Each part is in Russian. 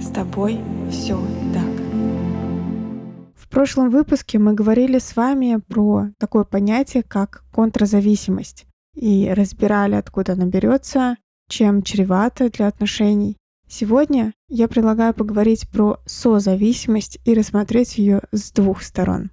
С тобой все так. В прошлом выпуске мы говорили с вами про такое понятие, как контрзависимость, и разбирали, откуда она берется, чем чревато для отношений. Сегодня я предлагаю поговорить про созависимость и рассмотреть ее с двух сторон.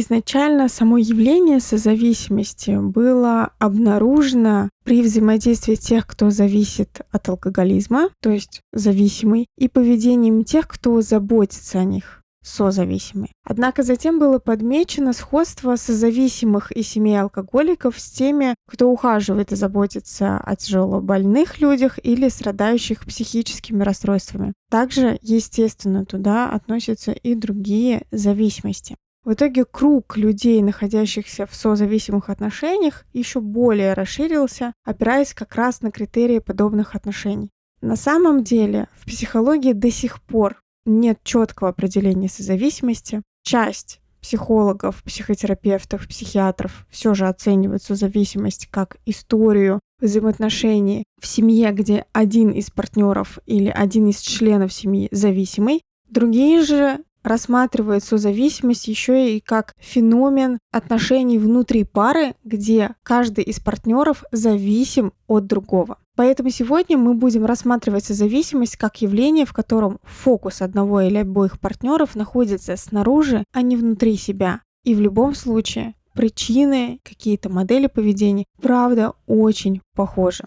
Изначально само явление созависимости было обнаружено при взаимодействии тех, кто зависит от алкоголизма, то есть зависимый, и поведением тех, кто заботится о них созависимые. Однако затем было подмечено сходство созависимых и семей алкоголиков с теми, кто ухаживает и заботится о тяжело больных людях или страдающих психическими расстройствами. Также, естественно, туда относятся и другие зависимости. В итоге круг людей, находящихся в созависимых отношениях, еще более расширился, опираясь как раз на критерии подобных отношений. На самом деле в психологии до сих пор нет четкого определения созависимости. Часть психологов, психотерапевтов, психиатров все же оценивают созависимость как историю взаимоотношений в семье, где один из партнеров или один из членов семьи зависимый. Другие же рассматривает созависимость еще и как феномен отношений внутри пары, где каждый из партнеров зависим от другого. Поэтому сегодня мы будем рассматривать созависимость как явление, в котором фокус одного или обоих партнеров находится снаружи, а не внутри себя. И в любом случае причины, какие-то модели поведения, правда, очень похожи.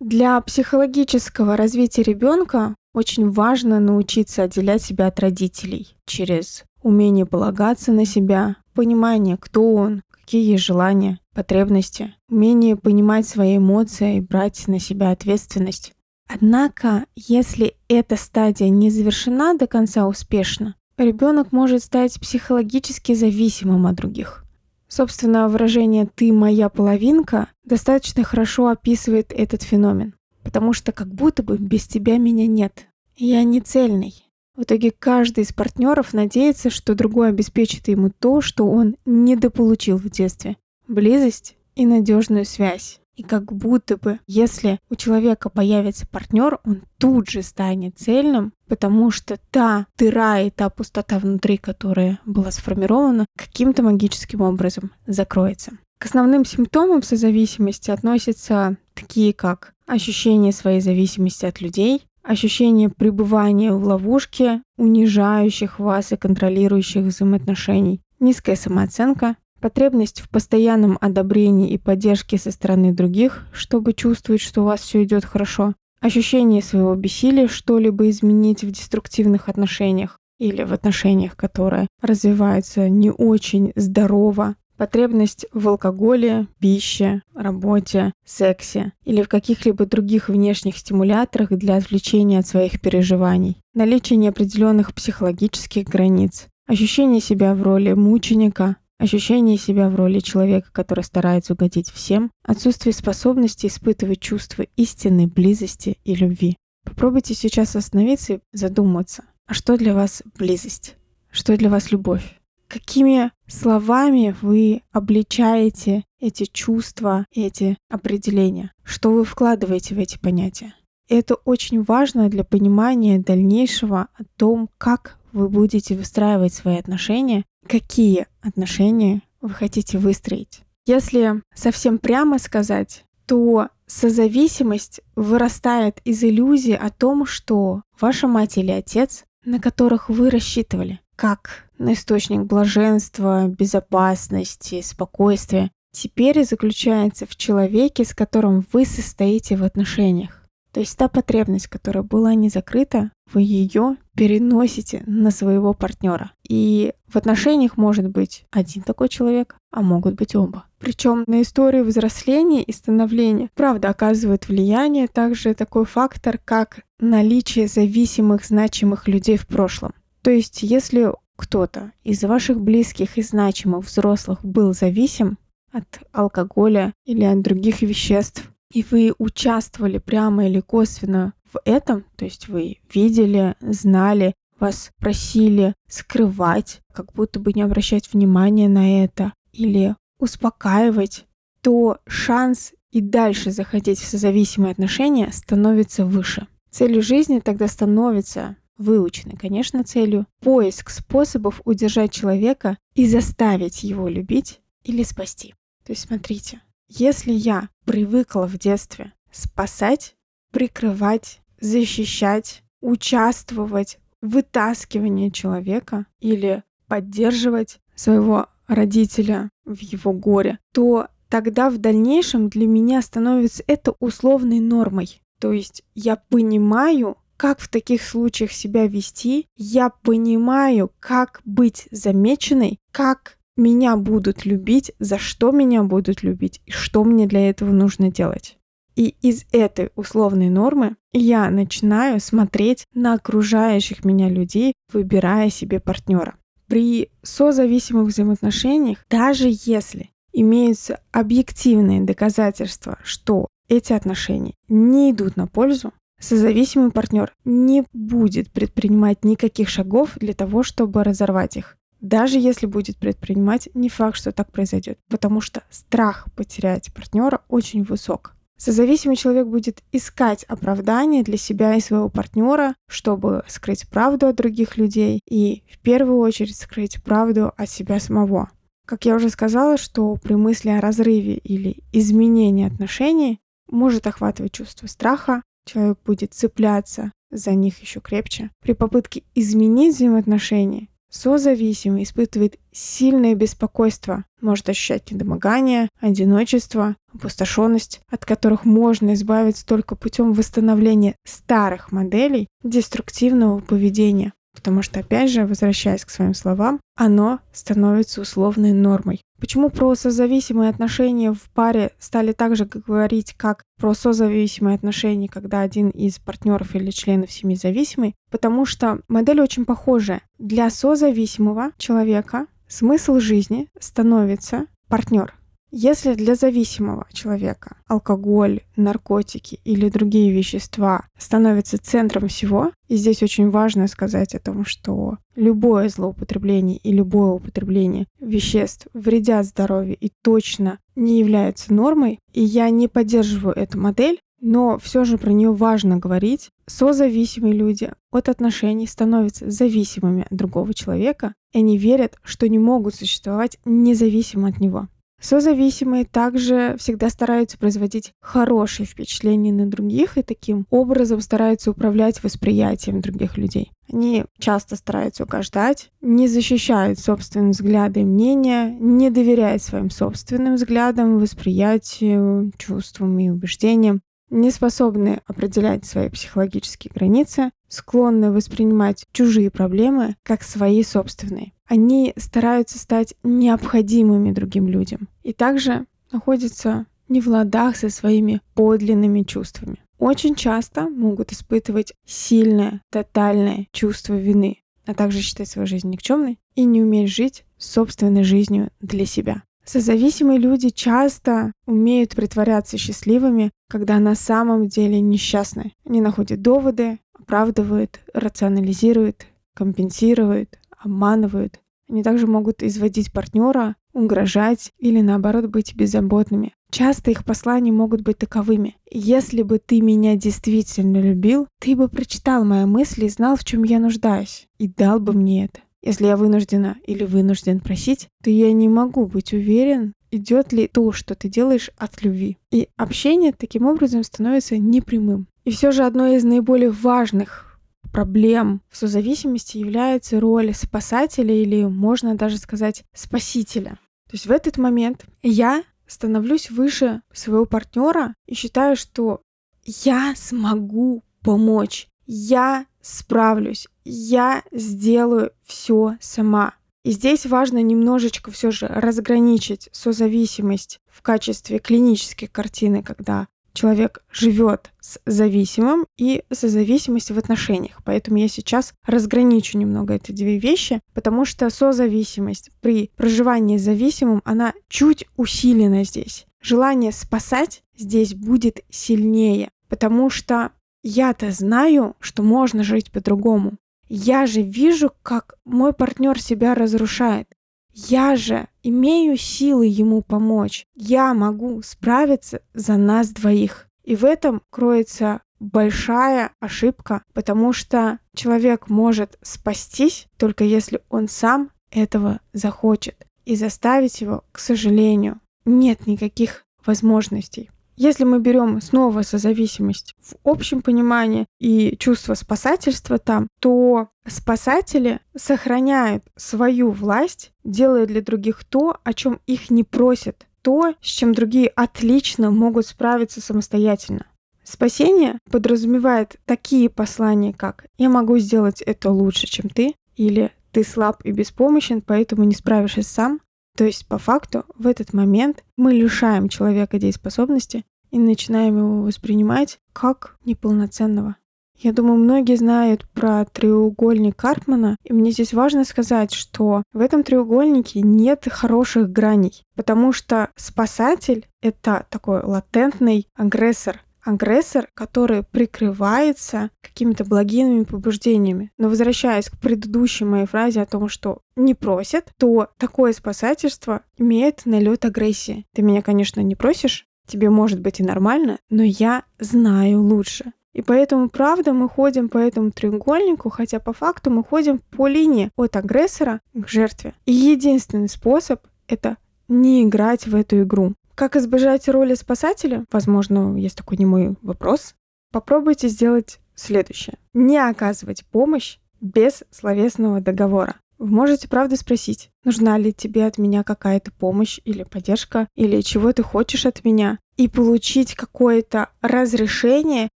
Для психологического развития ребенка очень важно научиться отделять себя от родителей через умение полагаться на себя, понимание, кто он, какие есть желания, потребности, умение понимать свои эмоции и брать на себя ответственность. Однако, если эта стадия не завершена до конца успешно, ребенок может стать психологически зависимым от других. Собственно, выражение «ты моя половинка» достаточно хорошо описывает этот феномен потому что как будто бы без тебя меня нет. Я не цельный. В итоге каждый из партнеров надеется, что другой обеспечит ему то, что он недополучил в детстве. Близость и надежную связь. И как будто бы, если у человека появится партнер, он тут же станет цельным, потому что та дыра и та пустота внутри, которая была сформирована, каким-то магическим образом закроется. К основным симптомам созависимости относятся такие как ощущение своей зависимости от людей, ощущение пребывания в ловушке, унижающих вас и контролирующих взаимоотношений, низкая самооценка, потребность в постоянном одобрении и поддержке со стороны других, чтобы чувствовать, что у вас все идет хорошо, ощущение своего бессилия что-либо изменить в деструктивных отношениях или в отношениях, которые развиваются не очень здорово, потребность в алкоголе, пище, работе, сексе или в каких-либо других внешних стимуляторах для отвлечения от своих переживаний, наличие неопределенных психологических границ, ощущение себя в роли мученика, ощущение себя в роли человека, который старается угодить всем, отсутствие способности испытывать чувство истинной близости и любви. Попробуйте сейчас остановиться и задуматься, а что для вас близость? Что для вас любовь? Какими словами вы обличаете эти чувства, эти определения, что вы вкладываете в эти понятия. Это очень важно для понимания дальнейшего о том, как вы будете выстраивать свои отношения, какие отношения вы хотите выстроить. Если совсем прямо сказать, то созависимость вырастает из иллюзии о том, что ваша мать или отец, на которых вы рассчитывали, как на источник блаженства, безопасности, спокойствия, теперь заключается в человеке, с которым вы состоите в отношениях. То есть та потребность, которая была не закрыта, вы ее переносите на своего партнера. И в отношениях может быть один такой человек, а могут быть оба. Причем на историю взросления и становления, правда, оказывает влияние также такой фактор, как наличие зависимых значимых людей в прошлом. То есть, если кто-то из ваших близких и значимых взрослых был зависим от алкоголя или от других веществ, и вы участвовали прямо или косвенно в этом, то есть вы видели, знали, вас просили скрывать, как будто бы не обращать внимания на это или успокаивать, то шанс и дальше заходить в созависимые отношения становится выше. Целью жизни тогда становится выученной, конечно, целью поиск способов удержать человека и заставить его любить или спасти. То есть смотрите, если я привыкла в детстве спасать, прикрывать, защищать, участвовать в вытаскивании человека или поддерживать своего родителя в его горе, то тогда в дальнейшем для меня становится это условной нормой. То есть я понимаю, как в таких случаях себя вести, я понимаю, как быть замеченной, как меня будут любить, за что меня будут любить и что мне для этого нужно делать. И из этой условной нормы я начинаю смотреть на окружающих меня людей, выбирая себе партнера. При созависимых взаимоотношениях, даже если имеются объективные доказательства, что эти отношения не идут на пользу, созависимый партнер не будет предпринимать никаких шагов для того, чтобы разорвать их. Даже если будет предпринимать, не факт, что так произойдет, потому что страх потерять партнера очень высок. Созависимый человек будет искать оправдание для себя и своего партнера, чтобы скрыть правду от других людей и в первую очередь скрыть правду от себя самого. Как я уже сказала, что при мысли о разрыве или изменении отношений может охватывать чувство страха, человек будет цепляться за них еще крепче. При попытке изменить взаимоотношения Созависимый испытывает сильное беспокойство, может ощущать недомогание, одиночество, опустошенность, от которых можно избавиться только путем восстановления старых моделей деструктивного поведения. Потому что, опять же, возвращаясь к своим словам, оно становится условной нормой. Почему про созависимые отношения в паре стали так же говорить, как про созависимые отношения, когда один из партнеров или членов семьи зависимый? Потому что модель очень похожая. Для созависимого человека смысл жизни становится партнер. Если для зависимого человека алкоголь, наркотики или другие вещества становятся центром всего, и здесь очень важно сказать о том, что любое злоупотребление и любое употребление веществ вредят здоровью и точно не является нормой, и я не поддерживаю эту модель, но все же про нее важно говорить. Созависимые люди от отношений становятся зависимыми от другого человека, и они верят, что не могут существовать независимо от него. Созависимые также всегда стараются производить хорошее впечатление на других и таким образом стараются управлять восприятием других людей. Они часто стараются угождать, не защищают собственные взгляды и мнения, не доверяют своим собственным взглядам, восприятию, чувствам и убеждениям не способны определять свои психологические границы, склонны воспринимать чужие проблемы как свои собственные. Они стараются стать необходимыми другим людям и также находятся не в ладах со своими подлинными чувствами. Очень часто могут испытывать сильное, тотальное чувство вины, а также считать свою жизнь никчемной и не уметь жить собственной жизнью для себя. Созависимые люди часто умеют притворяться счастливыми, когда на самом деле несчастны. Они находят доводы, оправдывают, рационализируют, компенсируют, обманывают. Они также могут изводить партнера, угрожать или наоборот быть беззаботными. Часто их послания могут быть таковыми. «Если бы ты меня действительно любил, ты бы прочитал мои мысли и знал, в чем я нуждаюсь, и дал бы мне это. Если я вынуждена или вынужден просить, то я не могу быть уверен, идет ли то, что ты делаешь от любви. И общение таким образом становится непрямым. И все же одной из наиболее важных проблем в созависимости является роль спасателя или, можно даже сказать, спасителя. То есть в этот момент я становлюсь выше своего партнера и считаю, что я смогу помочь. Я справлюсь, я сделаю все сама. И здесь важно немножечко все же разграничить созависимость в качестве клинической картины, когда человек живет с зависимым и созависимость в отношениях. Поэтому я сейчас разграничу немного эти две вещи, потому что созависимость при проживании с зависимым, она чуть усилена здесь. Желание спасать здесь будет сильнее, потому что я-то знаю, что можно жить по-другому. Я же вижу, как мой партнер себя разрушает. Я же имею силы ему помочь. Я могу справиться за нас двоих. И в этом кроется большая ошибка, потому что человек может спастись только если он сам этого захочет. И заставить его, к сожалению, нет никаких возможностей. Если мы берем снова созависимость в общем понимании и чувство спасательства там, то спасатели сохраняют свою власть, делая для других то, о чем их не просят, то, с чем другие отлично могут справиться самостоятельно. Спасение подразумевает такие послания, как «я могу сделать это лучше, чем ты» или «ты слаб и беспомощен, поэтому не справишься сам», то есть, по факту, в этот момент мы лишаем человека дееспособности и начинаем его воспринимать как неполноценного. Я думаю, многие знают про треугольник Карпмана, и мне здесь важно сказать, что в этом треугольнике нет хороших граней, потому что спасатель — это такой латентный агрессор, агрессор, который прикрывается какими-то благими побуждениями. Но возвращаясь к предыдущей моей фразе о том, что не просят, то такое спасательство имеет налет агрессии. Ты меня, конечно, не просишь, тебе может быть и нормально, но я знаю лучше. И поэтому, правда, мы ходим по этому треугольнику, хотя по факту мы ходим по линии от агрессора к жертве. И единственный способ — это не играть в эту игру. Как избежать роли спасателя? Возможно, есть такой не мой вопрос. Попробуйте сделать следующее. Не оказывать помощь без словесного договора. Вы можете, правда, спросить, нужна ли тебе от меня какая-то помощь или поддержка, или чего ты хочешь от меня, и получить какое-то разрешение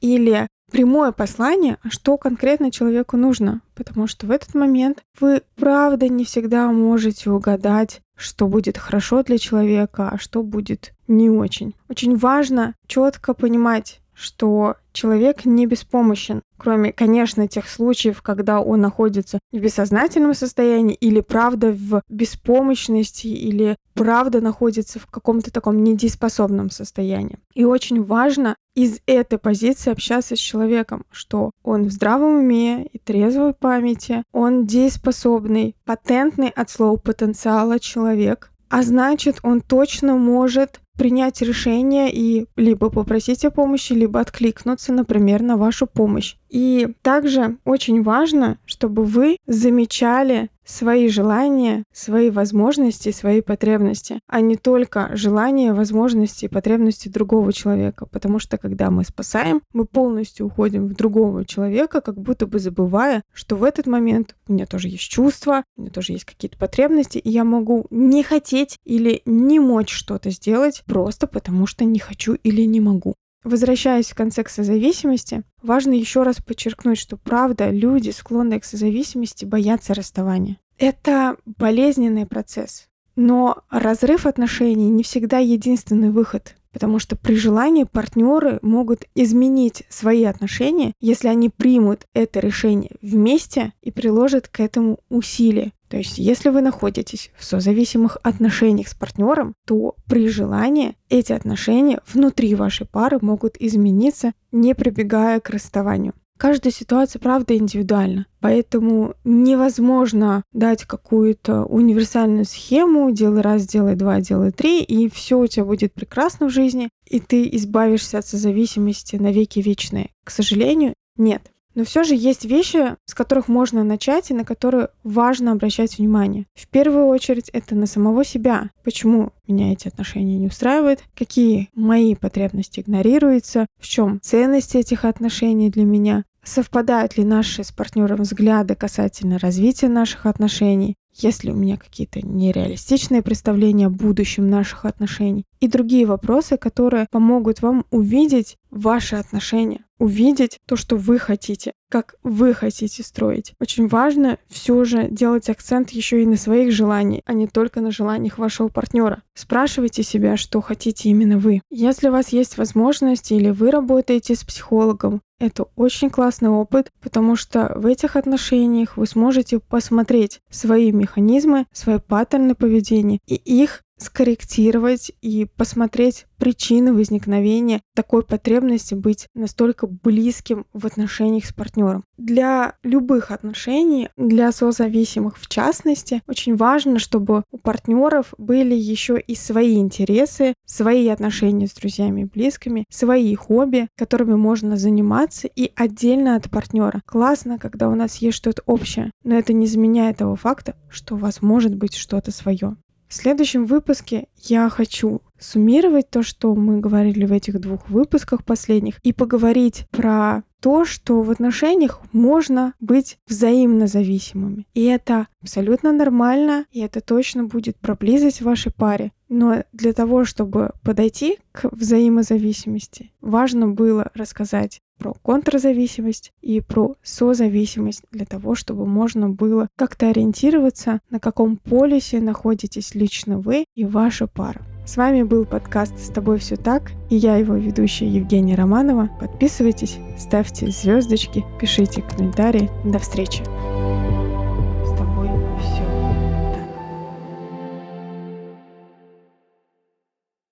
или прямое послание, что конкретно человеку нужно. Потому что в этот момент вы, правда, не всегда можете угадать, что будет хорошо для человека, а что будет не очень. Очень важно четко понимать, что человек не беспомощен, кроме, конечно, тех случаев, когда он находится в бессознательном состоянии или правда в беспомощности, или правда находится в каком-то таком недееспособном состоянии. И очень важно из этой позиции общаться с человеком, что он в здравом уме и трезвой памяти, он дееспособный, патентный от слова потенциала человек, а значит, он точно может принять решение и либо попросить о помощи, либо откликнуться, например, на вашу помощь. И также очень важно, чтобы вы замечали свои желания, свои возможности, свои потребности, а не только желания, возможности и потребности другого человека. Потому что когда мы спасаем, мы полностью уходим в другого человека, как будто бы забывая, что в этот момент у меня тоже есть чувства, у меня тоже есть какие-то потребности, и я могу не хотеть или не мочь что-то сделать просто потому, что не хочу или не могу. Возвращаясь в конце к созависимости, важно еще раз подчеркнуть, что правда люди, склонные к созависимости, боятся расставания. Это болезненный процесс. Но разрыв отношений не всегда единственный выход, потому что при желании партнеры могут изменить свои отношения, если они примут это решение вместе и приложат к этому усилия. То есть, если вы находитесь в созависимых отношениях с партнером, то при желании эти отношения внутри вашей пары могут измениться, не прибегая к расставанию. Каждая ситуация, правда, индивидуальна. Поэтому невозможно дать какую-то универсальную схему, делай раз, делай два, делай три, и все у тебя будет прекрасно в жизни, и ты избавишься от созависимости навеки вечные. К сожалению, нет. Но все же есть вещи, с которых можно начать и на которые важно обращать внимание. В первую очередь это на самого себя. Почему меня эти отношения не устраивают? Какие мои потребности игнорируются? В чем ценность этих отношений для меня? Совпадают ли наши с партнером взгляды касательно развития наших отношений? Есть ли у меня какие-то нереалистичные представления о будущем наших отношений? И другие вопросы, которые помогут вам увидеть ваши отношения увидеть то, что вы хотите, как вы хотите строить. Очень важно все же делать акцент еще и на своих желаниях, а не только на желаниях вашего партнера. Спрашивайте себя, что хотите именно вы. Если у вас есть возможность или вы работаете с психологом, это очень классный опыт, потому что в этих отношениях вы сможете посмотреть свои механизмы, свои паттерны поведения и их скорректировать и посмотреть причины возникновения такой потребности быть настолько близким в отношениях с партнером. Для любых отношений, для созависимых в частности, очень важно, чтобы у партнеров были еще и свои интересы, свои отношения с друзьями и близкими, свои хобби, которыми можно заниматься и отдельно от партнера. Классно, когда у нас есть что-то общее, но это не заменяет того факта, что у вас может быть что-то свое. В следующем выпуске я хочу суммировать то, что мы говорили в этих двух выпусках последних, и поговорить про то, что в отношениях можно быть взаимно зависимыми. И это абсолютно нормально, и это точно будет про близость в вашей паре. Но для того, чтобы подойти к взаимозависимости, важно было рассказать про контрзависимость и про созависимость для того, чтобы можно было как-то ориентироваться, на каком полюсе находитесь лично вы и ваша пара. С вами был подкаст «С тобой все так» и я его ведущая Евгения Романова. Подписывайтесь, ставьте звездочки, пишите комментарии. До встречи!